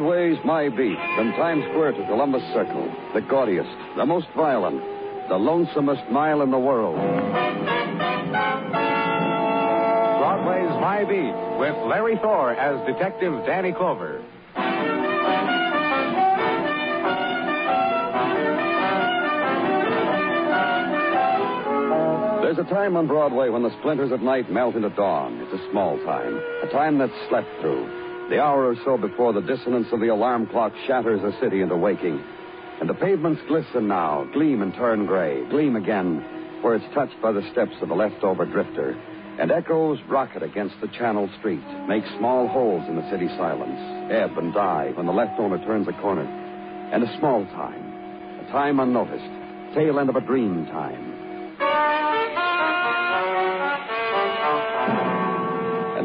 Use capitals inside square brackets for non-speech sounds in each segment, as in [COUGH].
Broadway's My Beat, from Times Square to Columbus Circle, the gaudiest, the most violent, the lonesomest mile in the world. Broadway's My Beat, with Larry Thor as Detective Danny Clover. There's a time on Broadway when the splinters of night melt into dawn. It's a small time, a time that's slept through. The hour or so before the dissonance of the alarm clock shatters the city into waking. And the pavements glisten now, gleam and turn gray, gleam again, where it's touched by the steps of a leftover drifter. And echoes rocket against the channel street, make small holes in the city silence, ebb and die when the left owner turns a corner. And a small time, a time unnoticed, tail end of a dream time.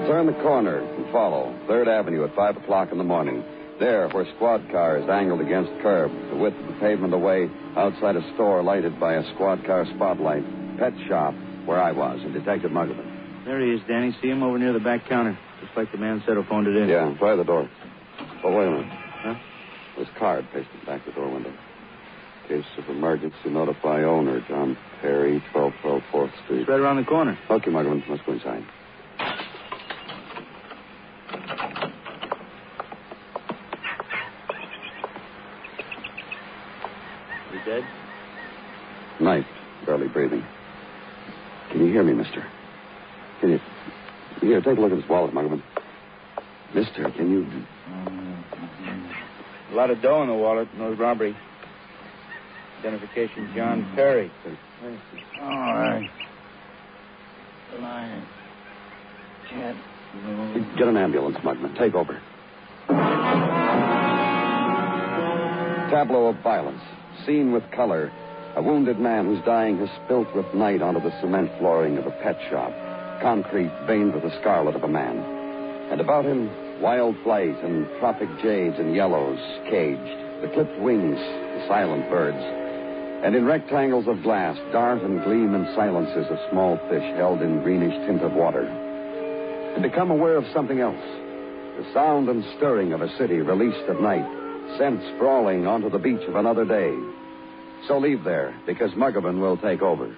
Turn the corner and follow Third Avenue at 5 o'clock in the morning. There, where squad cars angled against curb, the width of the pavement away, outside a store lighted by a squad car spotlight. Pet shop, where I was, and Detective Muggavan. There he is, Danny. See him over near the back counter. Just like the man said who phoned it in. Yeah, try the door. Oh, wait a minute. Huh? This card pasted back the door window. Case of emergency, notify owner, John Perry, 1212 4th Street. It's right around the corner. Okay, Muggavan, let's go inside. You dead? Night, barely breathing. Can you hear me, mister? Can you... Here, take a look at this wallet, Muggavan. Mister, can you... A lot of dough in the wallet. No robbery. Identification John Perry. All right. Line. Can't move. Get an ambulance, Muggavan. Take over. Tableau of violence. Scene with color. A wounded man who's dying has spilt with night onto the cement flooring of a pet shop. Concrete veined with the scarlet of a man. And about him, wild flight and tropic jades and yellows caged. The clipped wings, the silent birds. And in rectangles of glass, dart and gleam and silences of small fish held in greenish tint of water. And become aware of something else. The sound and stirring of a city released at night, sent sprawling onto the beach of another day. So leave there, because Muggavan will take over.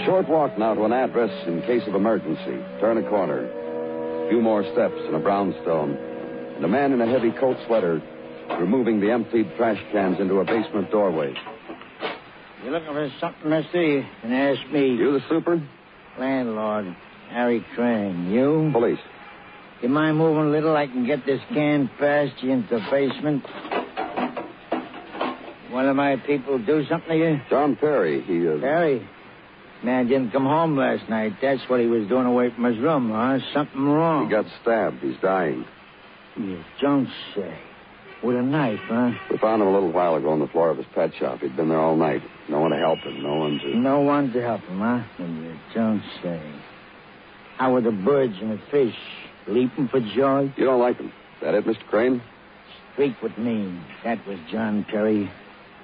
A short walk now to an address in case of emergency. Turn a corner. A few more steps and a brownstone. And a man in a heavy coat sweater removing the emptied trash cans into a basement doorway. You looking for something, mister? You can ask me. You the super? Landlord, Harry Crane. You? Police. You mind moving a little? I can get this can past you into the basement. One of my people do something to you? John Perry. He, uh... Harry? Man didn't come home last night. That's what he was doing away from his room, huh? Something wrong. He got stabbed. He's dying. You don't say. With a knife, huh? We found him a little while ago on the floor of his pet shop. He'd been there all night. No one to help him. No one to. No one to help him, huh? You don't say. How were the birds and the fish? Leaping for joy? You don't like him. Is that it, Mr. Crane? Streak with me. That was John Perry.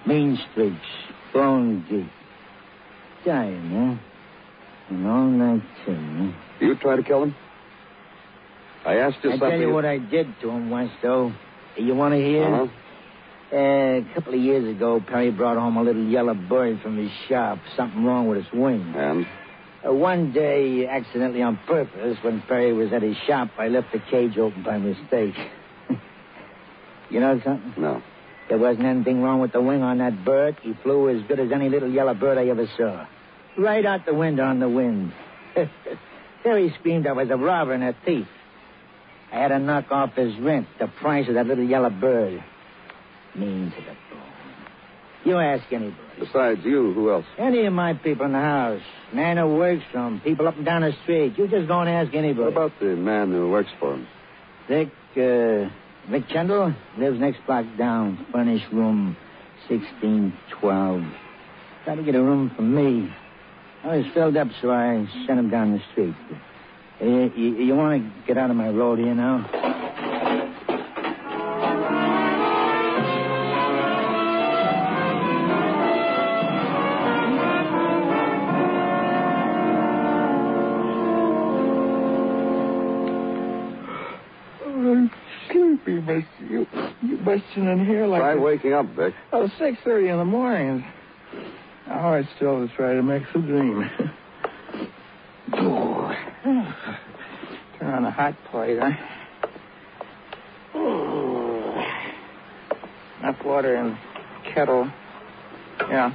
Mean streaks. Bone deep. Dying, huh? And all night, too, huh? You try to kill him? I asked you I something. tell you what I did to him once, though. You want to hear? Uh-huh. Uh, a couple of years ago, Perry brought home a little yellow bird from his shop. Something wrong with its wing. And? Uh, one day, accidentally on purpose, when Perry was at his shop, I left the cage open by mistake. [LAUGHS] you know something? No. There wasn't anything wrong with the wing on that bird. He flew as good as any little yellow bird I ever saw. Right out the window on the wind. [LAUGHS] Perry screamed I was a robber and a thief. I had to knock off his rent, the price of that little yellow bird. Mean to the. You ask anybody. Besides you, who else? Any of my people in the house. Man who works for 'em, people up and down the street. You just go and ask anybody. What about the man who works for him? Vic, uh, Vic Kendall lives next block down. Furnished room 1612. Tried to get a room for me. I was filled up, so I sent him down the street. Uh, you, you want to get out of my road here now? Busting in here like Try a- waking up, Vic. Oh, six thirty in the morning. Oh, it's still to try to make the dream. [SIGHS] Turn on the hot plate, huh? Oh. [SIGHS] Enough water in kettle. Yeah.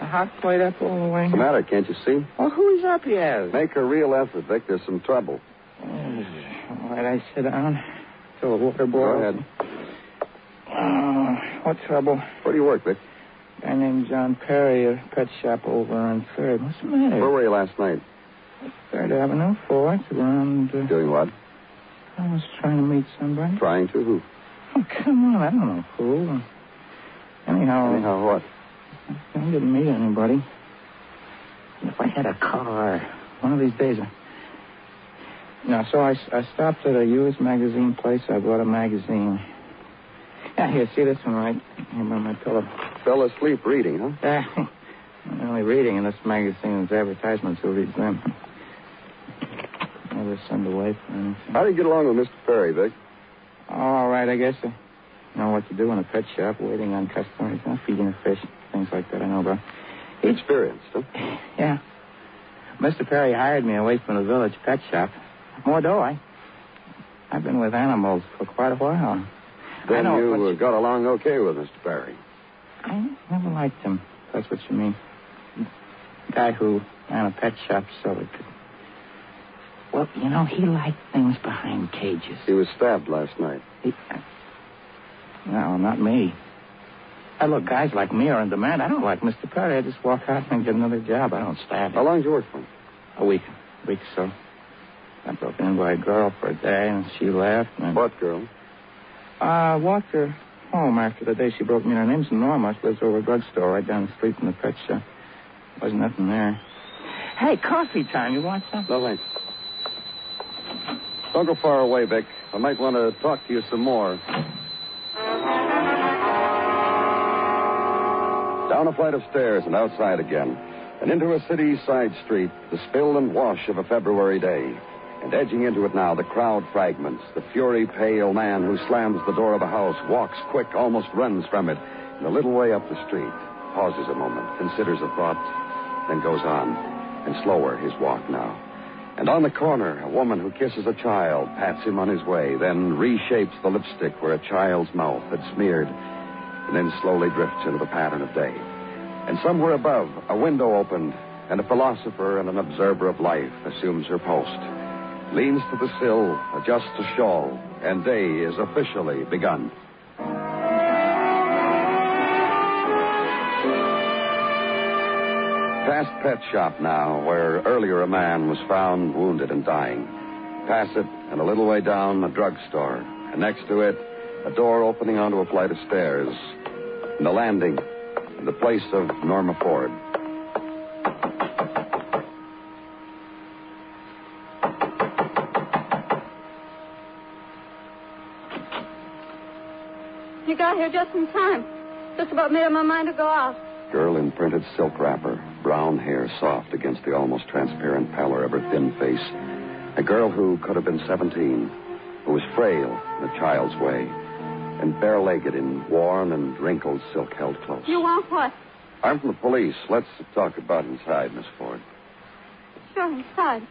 Hot plate up all the way. What's the matter? Can't you see? Well, who's up here? Make a real effort, Vic. There's some trouble. [SIGHS] All right, I sit down till the water boils. Go ahead. What trouble? Where do you work, Vic? guy named John Perry, a pet shop over on Third. What's the matter? Where were you last night? Third Avenue, Fourth, around. Uh, Doing what? I was trying to meet somebody. Trying to who? Oh, come on, I don't know who. Anyhow, Anyhow, what? I didn't meet anybody. If I had a car, one of these days. I... No, so I, I stopped at a used magazine place. I bought a magazine. Yeah, here, see this one right here by my pillow. Fell asleep reading, huh? Yeah, I'm [LAUGHS] only reading in this magazine's advertisements. Who reads them? Never send a away for anything. How do you get along with Mr. Perry, Vic? All right, I guess I know what to do in a pet shop, waiting on customers, know, feeding the fish, things like that. I know about. Experienced, huh? [LAUGHS] Yeah. Mr. Perry hired me away from the village pet shop. More do I? I've been with animals for quite a while. Then know you uh, got along okay with Mr. Perry. I never liked him. That's what you mean. Guy who ran a pet shop so it could. Well, you know, he liked things behind cages. He was stabbed last night. He... No, not me. I look, guys like me are in demand. I don't like Mr. Perry. I just walk out and get another job. I don't stab How long did you work for him? A week. A week or so. I broke in by a girl for a day, and she left. And What girl? I walked her oh, home after the day she broke me in. Her name's Norma. She lives over a drugstore right down the street from the pet shop. Wasn't nothing there. Hey, coffee time. You want some? No, thanks. Don't go far away, Vic. I might want to talk to you some more. Down a flight of stairs and outside again, and into a city side street, the spill and wash of a February day. And edging into it now, the crowd fragments. The fury pale man who slams the door of a house, walks quick, almost runs from it, and a little way up the street, pauses a moment, considers a thought, then goes on, and slower his walk now. And on the corner, a woman who kisses a child pats him on his way, then reshapes the lipstick where a child's mouth had smeared, and then slowly drifts into the pattern of day. And somewhere above, a window opened, and a philosopher and an observer of life assumes her post. Leans to the sill, adjusts a shawl, and day is officially begun. Past Pet Shop now, where earlier a man was found wounded and dying. Past it, and a little way down, a drugstore. And next to it, a door opening onto a flight of stairs. And the landing, and the place of Norma Ford. You got here just in time. Just about made up my mind to go out. Girl in printed silk wrapper, brown hair soft against the almost transparent pallor of her thin face. A girl who could have been 17, who was frail in a child's way, and bare-legged in worn and wrinkled silk held close. You want what? I'm from the police. Let's talk about inside, Miss Ford. Sure, inside.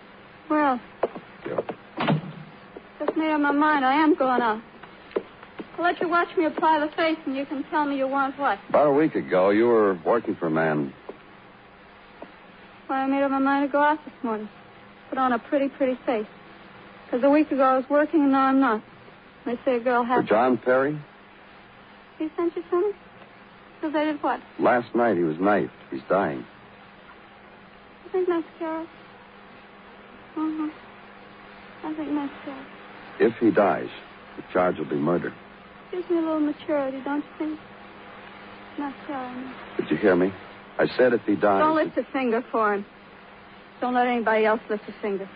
Well, Yeah. just made up my mind. I am going out. I'll let you watch me apply the face, and you can tell me you want what. About a week ago, you were working for a man. Why, I made up my mind to go out this morning. Put on a pretty, pretty face. Because a week ago I was working, and now I'm not. They say a girl has. For. John Perry? He sent you something? Because I did what? Last night he was knifed. He's dying. I think that's scary? Uh-huh. I think that's scary. If he dies, the charge will be murder. Gives me a little maturity, don't you think? Not scary. Did you hear me? I said if he dies. Don't lift a finger for him. Don't let anybody else lift a finger.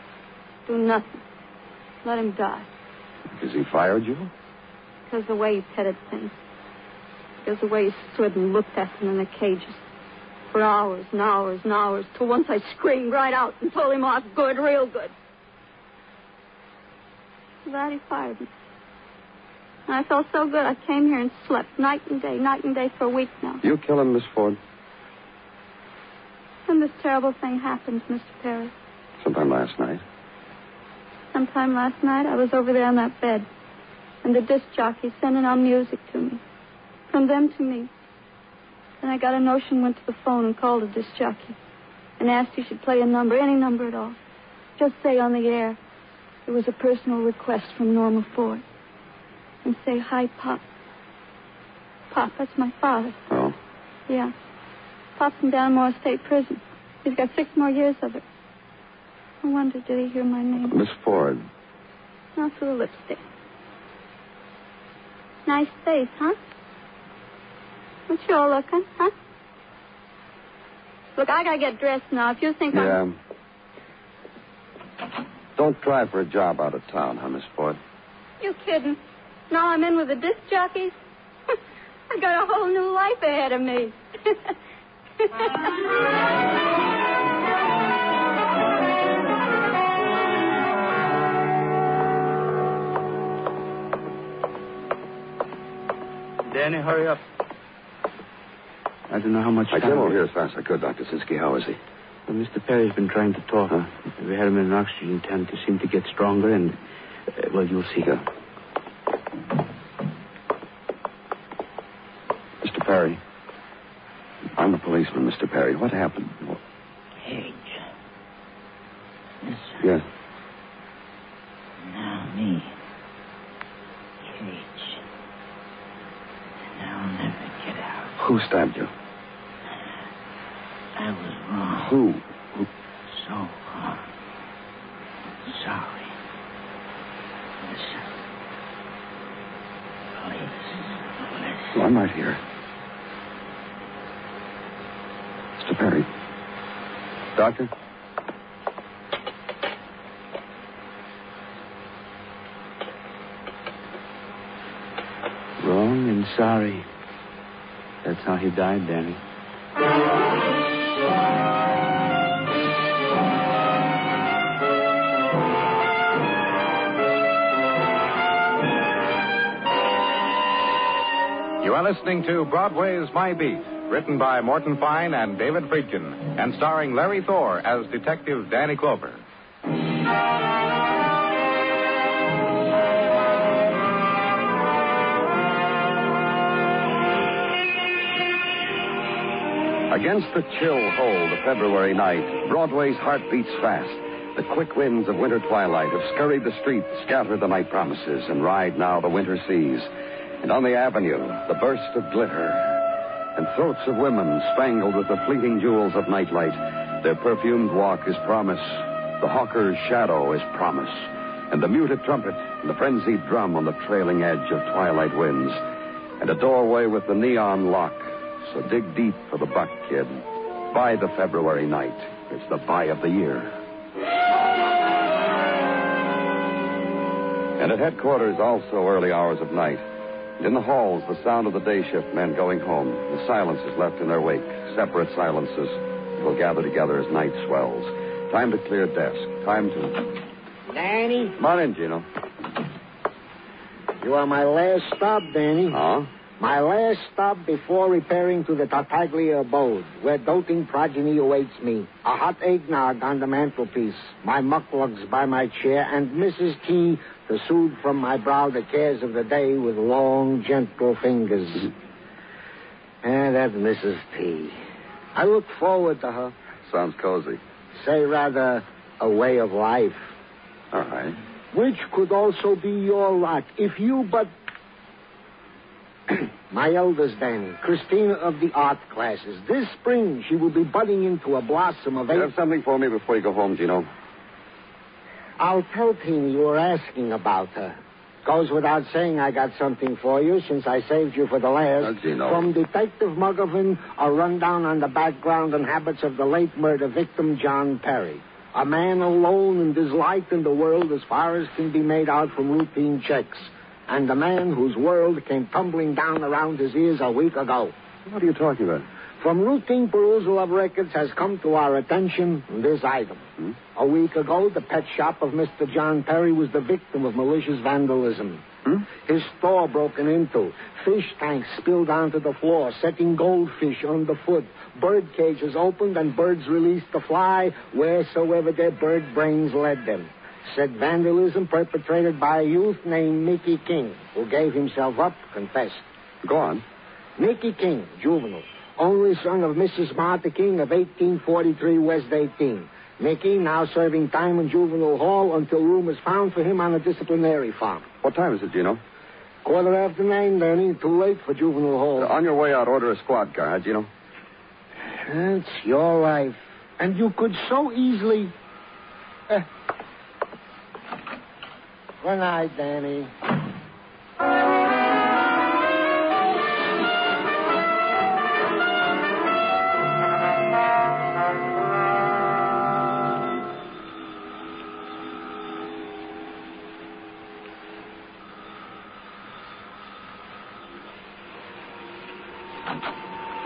Do nothing. Let him die. Has he fired you? Because the way he petted things. Because the way he stood and looked at them in the cages. For hours and hours and hours. Till once I screamed right out and told him oh, off good, real good. That he fired me. And I felt so good. I came here and slept night and day, night and day for a week now. You kill him, Miss Ford? When this terrible thing happened, Mr. Perry. Sometime last night. Sometime last night, I was over there on that bed, and the disc jockey sending on music to me. From them to me. Then I got a notion, went to the phone and called the disc jockey and asked he should play a number, any number at all. Just say on the air, it was a personal request from Norma Ford. And say, hi, Pop. Pop, that's my father. Oh? Yeah. Pop's in Dannemora State Prison. He's got six more years of it. I wonder, did he hear my name? Miss Ford. Not through the lipstick. Nice face, huh? What you all looking, huh? Look, I gotta get dressed now. If you think Yeah. I'm... Don't try for a job out of town, huh, Miss Ford? You kidding? Now I'm in with the disc jockeys? [LAUGHS] I got a whole new life ahead of me. [LAUGHS] Danny, hurry up. I don't know how much I time. came over here as fast as I could, Dr. Sinsky. How is he? Well, Mr. Perry's been trying to talk. Huh? We had him in an oxygen tent. He seemed to get stronger, and, uh, well, you'll see. Yeah. Mr. Perry. I'm a policeman, Mr. Perry. What happened? Yes, sir. Yes. Now me. Cage. And I'll never get out. Who stabbed you? I was wrong. Who? Who? So wrong. Sorry. Listen. Please. Listen. I'm right here. Mr. Perry. Doctor? Wrong and sorry. That's how he died, Danny. You are listening to Broadway's My Beat, written by Morton Fine and David Friedkin, and starring Larry Thor as Detective Danny Clover. Against the chill hold of February night, Broadway's heart beats fast. The quick winds of winter twilight have scurried the streets, scattered the night promises, and ride now the winter seas. And on the avenue, the burst of glitter, and throats of women spangled with the fleeting jewels of nightlight. Their perfumed walk is promise. The hawker's shadow is promise. And the muted trumpet and the frenzied drum on the trailing edge of twilight winds. And a doorway with the neon lock. So dig deep for the buck, kid. Buy the February night. It's the buy of the year. And at headquarters, also early hours of night. In the halls, the sound of the day shift men going home. The silences left in their wake, separate silences. Will gather together as night swells. Time to clear desk. Time to. Danny, Come on in, Gino. you are my last stop, Danny. Huh? My last stop before repairing to the Tartaglia abode, where doting progeny awaits me. A hot eggnog on the mantelpiece, my mukluks by my chair, and Mrs. T to soothe from my brow the cares of the day with long, gentle fingers. And that Mrs. T. I look forward to her. Sounds cozy. Say rather, a way of life. All right. Which could also be your lot if you but. [CLEARS THROAT] My eldest Danny, Christina of the art classes. This spring she will be budding into a blossom of You have something for me before you go home, Gino? I'll tell Teeny you were asking about her. Goes without saying I got something for you since I saved you for the last. You know? From Detective Muggavan, a rundown on the background and habits of the late murder victim, John Perry. A man alone and disliked in the world as far as can be made out from routine checks. And a man whose world came tumbling down around his ears a week ago. What are you talking about? From routine perusal of records has come to our attention this item. Hmm? A week ago, the pet shop of Mr. John Perry was the victim of malicious vandalism. Hmm? His store broken into. Fish tanks spilled onto the floor, setting goldfish underfoot. Bird cages opened and birds released to fly wheresoever their bird brains led them. Said vandalism perpetrated by a youth named Mickey King, who gave himself up, confessed. Go on. Mickey King, juvenile, only son of Mrs. Martha King of 1843 West 18. Mickey now serving time in juvenile hall until room is found for him on a disciplinary farm. What time is it, Gino? Quarter after nine, Danny. Too late for juvenile hall. Uh, on your way out, order a squad car, huh, Gino? It's your life. And you could so easily. Eh. Good night, Danny.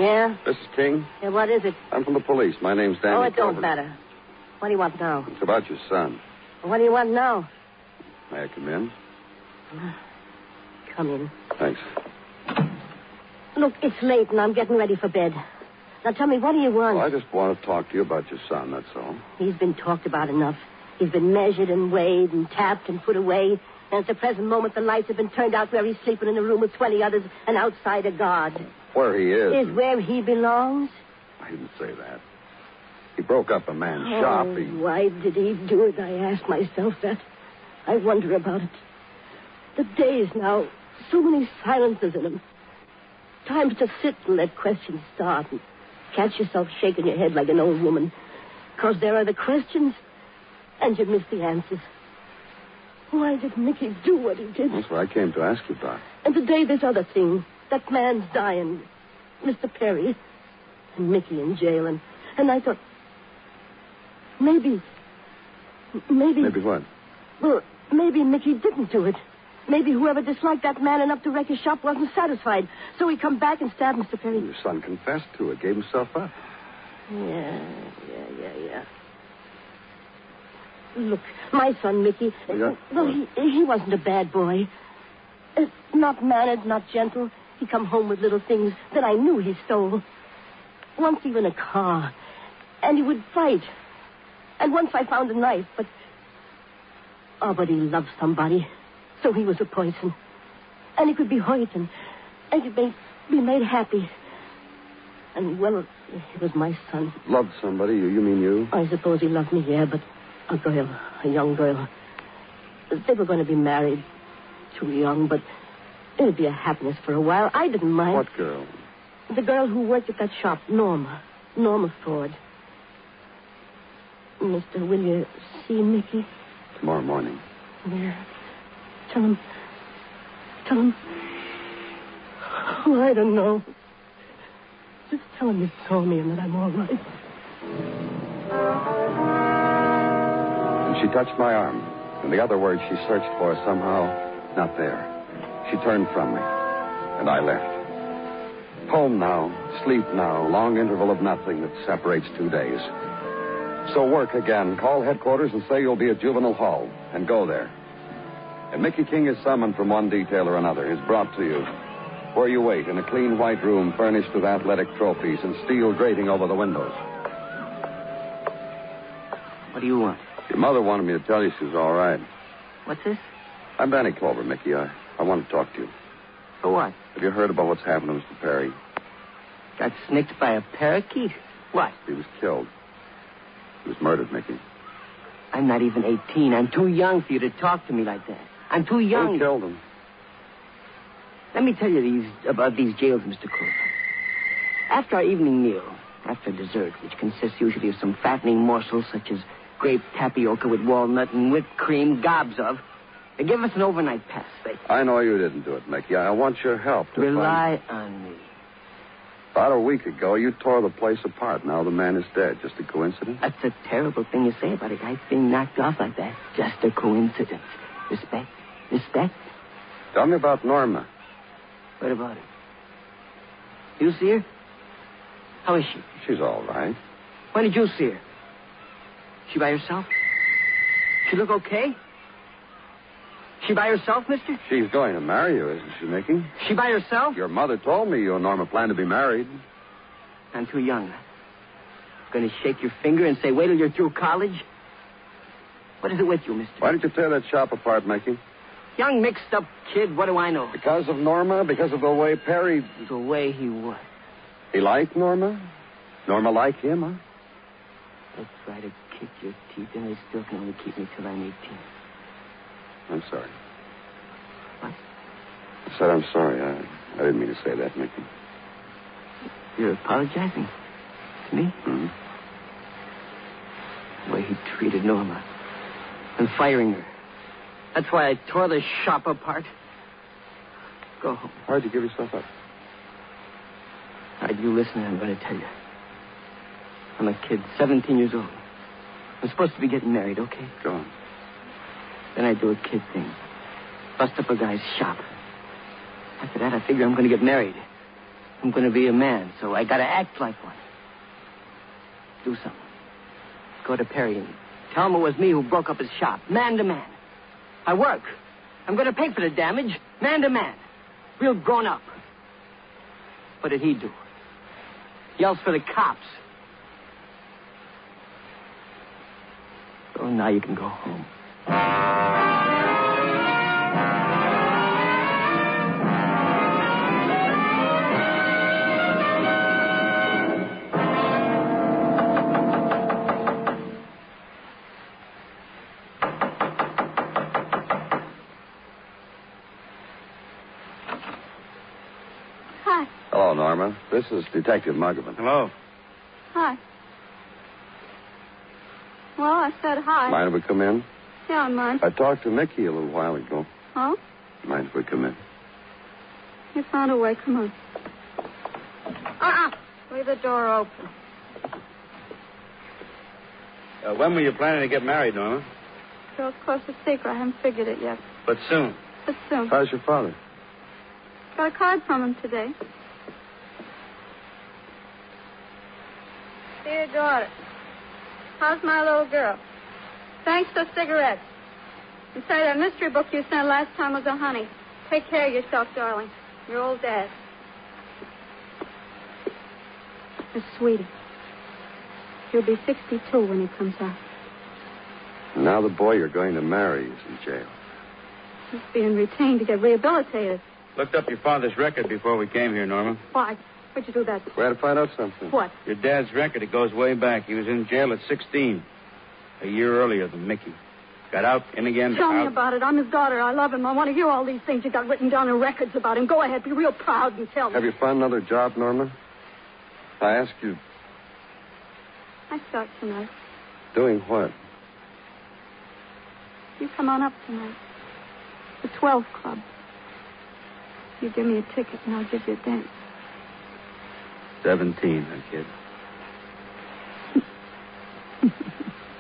Yeah? Is King. Yeah, what is it? I'm from the police. My name's Danny oh, it don't matter. What do you want now? It's about your son. What do you want now? May I come in? Come in. Thanks. Look, it's late and I'm getting ready for bed. Now tell me, what do you want? Well, I just want to talk to you about your son, that's all. He's been talked about enough. He's been measured and weighed and tapped and put away. And at the present moment, the lights have been turned out where he's sleeping in a room with 20 others and outside a guard. Where he is. Is where he belongs? I didn't say that. He broke up a man's oh, shop. Oh, He... why did he do it? I ask myself that. I wonder about it. The days now, so many silences in them. Times to sit and let questions start and catch yourself shaking your head like an old woman. Because there are the questions and you miss the answers. Why did Mickey do what he did? That's what I came to ask you about. And today, this other thing. That man's dying. Mr. Perry. And Mickey in jail. And, and I thought. Maybe. Maybe. Maybe what? Well, maybe Mickey didn't do it. Maybe whoever disliked that man enough to wreck his shop wasn't satisfied. So he come back and stabbed Mr. Perry. Your son confessed to it, gave himself up. Yeah, yeah, yeah, yeah. Look, my son, Mickey. Yeah? Well, he, he wasn't a bad boy. Uh, not mannered, not gentle. He come home with little things that I knew he stole. Once even a car. And he would fight. And once I found a knife, but... Oh, but he loved somebody. So he was a poison. And he could be hurt and, and may be made happy. And, well, he was my son. Loved somebody. You, you mean you? I suppose he loved me, yeah, but a girl, a young girl. They were going to be married. Too young, but Oh, it'd be a happiness for a while. I didn't mind. What girl? The girl who worked at that shop, Norma. Norma Ford. Mister, will you see Mickey? Tomorrow morning. Yeah. Tell him. Tell him. Oh, I don't know. Just tell him you saw me and that I'm all right. And she touched my arm. And the other word she searched for somehow, not there. She turned from me. And I left. Home now, sleep now, long interval of nothing that separates two days. So work again. Call headquarters and say you'll be at Juvenile Hall. And go there. And Mickey King is summoned from one detail or another, is brought to you. Where you wait in a clean white room furnished with athletic trophies and steel grating over the windows. What do you want? Your mother wanted me to tell you she was all right. What's this? I'm Danny Clover, Mickey. I, I want to talk to you. For what? Have you heard about what's happened to Mr. Perry? Got snicked by a parakeet? What? He was killed. He was murdered, Mickey. I'm not even 18. I'm too young for you to talk to me like that. I'm too young. Who killed him? Let me tell you these about these jails, Mr. Cooper. After our evening meal, after dessert, which consists usually of some fattening morsels such as grape tapioca with walnut and whipped cream, gobs of, give us an overnight pass. They I know you didn't do it, Mickey. I want your help to rely on me. About a week ago, you tore the place apart. Now the man is dead. Just a coincidence? That's a terrible thing you say about a guy being knocked off like that. Just a coincidence. Respect. Respect. Tell me about Norma. What about her? You see her? How is she? She's all right. When did you see her? She by herself? She look okay? She by herself, mister? She's going to marry you, isn't she, Mickey? She by herself? Your mother told me you and Norma plan to be married. I'm too young. Going to shake your finger and say, wait till you're through college? What is it with you, mister? Why did you tear that shop apart, Mickey? Young, mixed up kid, what do I know? Because of Norma? Because of the way Perry. The way he was. He liked Norma? Norma liked him, huh? They try to kick your teeth, and they still can only keep me till I'm 18. I'm sorry. What? I said I'm sorry. I, I didn't mean to say that, Mickey. You're apologizing to me? Hmm? The way he treated Norma. And firing her. That's why I tore the shop apart. Go home. Why'd you give yourself up? All right, you listen, I'm going to tell you. I'm a kid, 17 years old. I'm supposed to be getting married, okay? Go on. Then I do a kid thing. Bust up a guy's shop. After that, I figure I'm going to get married. I'm going to be a man, so I got to act like one. Do something. Go to Perry and tell him it was me who broke up his shop, man to man. I work. I'm going to pay for the damage, man to man. Real grown up. What did he do? Yells for the cops. So now you can go home. Hi. Hello, Norma. This is Detective Muggavan. Hello. Hi. Well, I said hi. Mind if we come in? Yeah, I. I talked to Mickey a little while ago. Oh? Mind if we come in? You found a way. Come on. Uh-uh. Leave the door open. Uh, when were you planning to get married, Norma? Girl's close a secret. I haven't figured it yet. But soon. But soon. How's your father? Got a card from him today. Dear daughter, how's my little girl? Thanks for cigarettes. And say that mystery book you sent last time was a honey. Take care of yourself, darling. Your old dad. Miss Sweetie. He'll be 62 when he comes out. Now the boy you're going to marry is in jail. He's being retained to get rehabilitated. Looked up your father's record before we came here, Norma. Why? What'd you do that? We had to find out something. What? Your dad's record, it goes way back. He was in jail at 16. A year earlier than Mickey. Got out, in again. Tell me about it. I'm his daughter. I love him. I want to hear all these things you got written down in records about him. Go ahead. Be real proud and tell me. Have you found another job, Norma? I ask you, I start tonight. doing what? You come on up tonight. The 12 Club. You give me a ticket and I'll give you a dance. 17, that kid.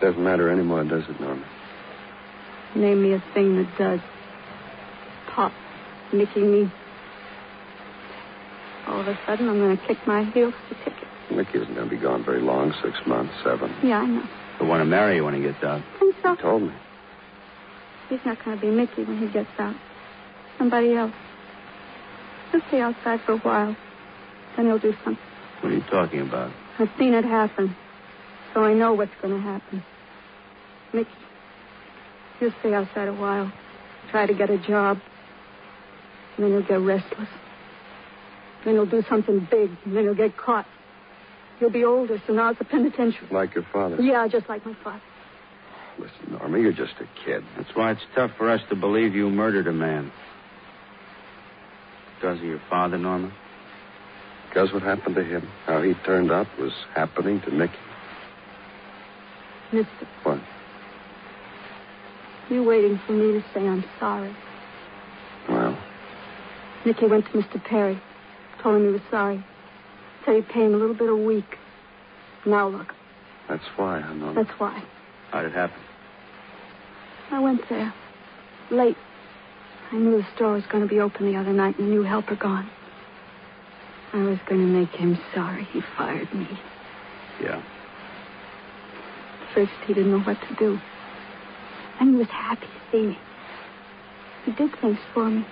Doesn't matter anymore, does it, Norma? Name me a thing that does. Pop. Mickey me. All of a sudden, I'm going to kick my heels to ticket. Mickey isn't going to be gone very long, six months, seven. Yeah, I know. He'll want to marry you when he gets out. Think so? He told me. He's not going to be Mickey when he gets out. Somebody else. He'll stay outside for a while. Then he'll do something. What are you talking about? I've seen it happen. So I know what's going to happen. Mickey, you'll stay outside a while. Try to get a job. And then he'll get restless. Then he'll do something big. And then he'll get caught. He'll be older, so now it's a penitentiary. Like your father. Yeah, just like my father. Listen, Norma, you're just a kid. That's why it's tough for us to believe you murdered a man. Because of your father, Norma? Because what happened to him, how he turned out, was happening to Mickey. Mister, What? You waiting for me to say I'm sorry. Well, Nicky went to Mr. Perry. Told him he was sorry. Said he'd pay him a little bit a week. Now look, that's why, huh, Norma? that's why. How'd it happen? I went there. Late. I knew the store was going to be open the other night and the new helper gone. I was going to make him sorry he fired me. Yeah. First, he didn't know what to do. Then he was happy to see me. He did things for me.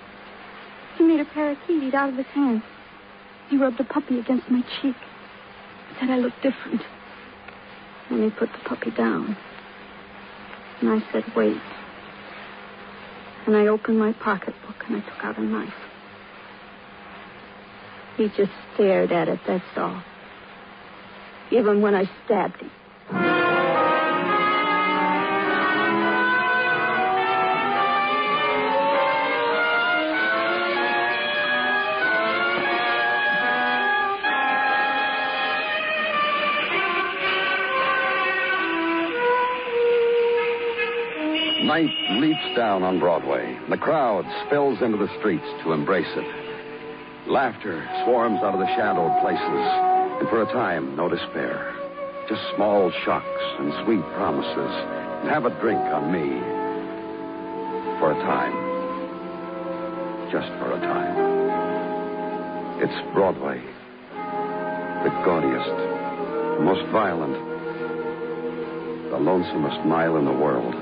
He made a parakeet eat out of his hand. He rubbed a puppy against my cheek. Said I looked different. Then he put the puppy down. And I said, wait. And I opened my pocketbook and I took out a knife. He just stared at it, that's all. Even when I stabbed him. Night leaps down on Broadway. The crowd spills into the streets to embrace it. Laughter swarms out of the shadowed places, and for a time, no despair. Just small shocks and sweet promises. And have a drink on me. For a time. Just for a time. It's Broadway. The gaudiest, the most violent, the lonesomest mile in the world.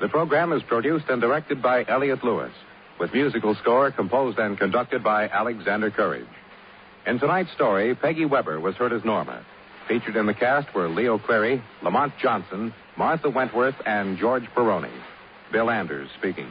The program is produced and directed by Elliott Lewis, with musical score composed and conducted by Alexander Courage. In tonight's story, Peggy Weber was heard as Norma. Featured in the cast were Leo Cleary, Lamont Johnson, Martha Wentworth, and George Peroni. Bill Anders speaking.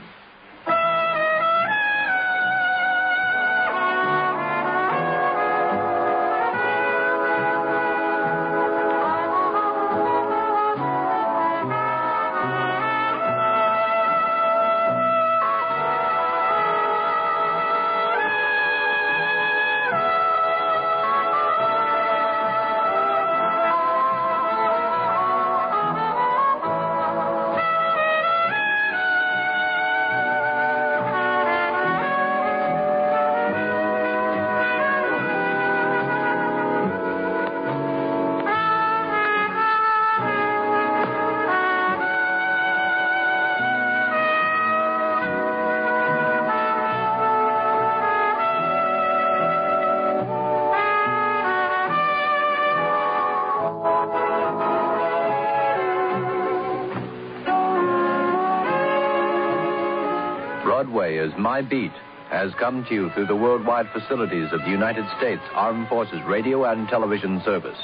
Broadway is My Beat has come to you through the worldwide facilities of the United States Armed Forces Radio and Television Service.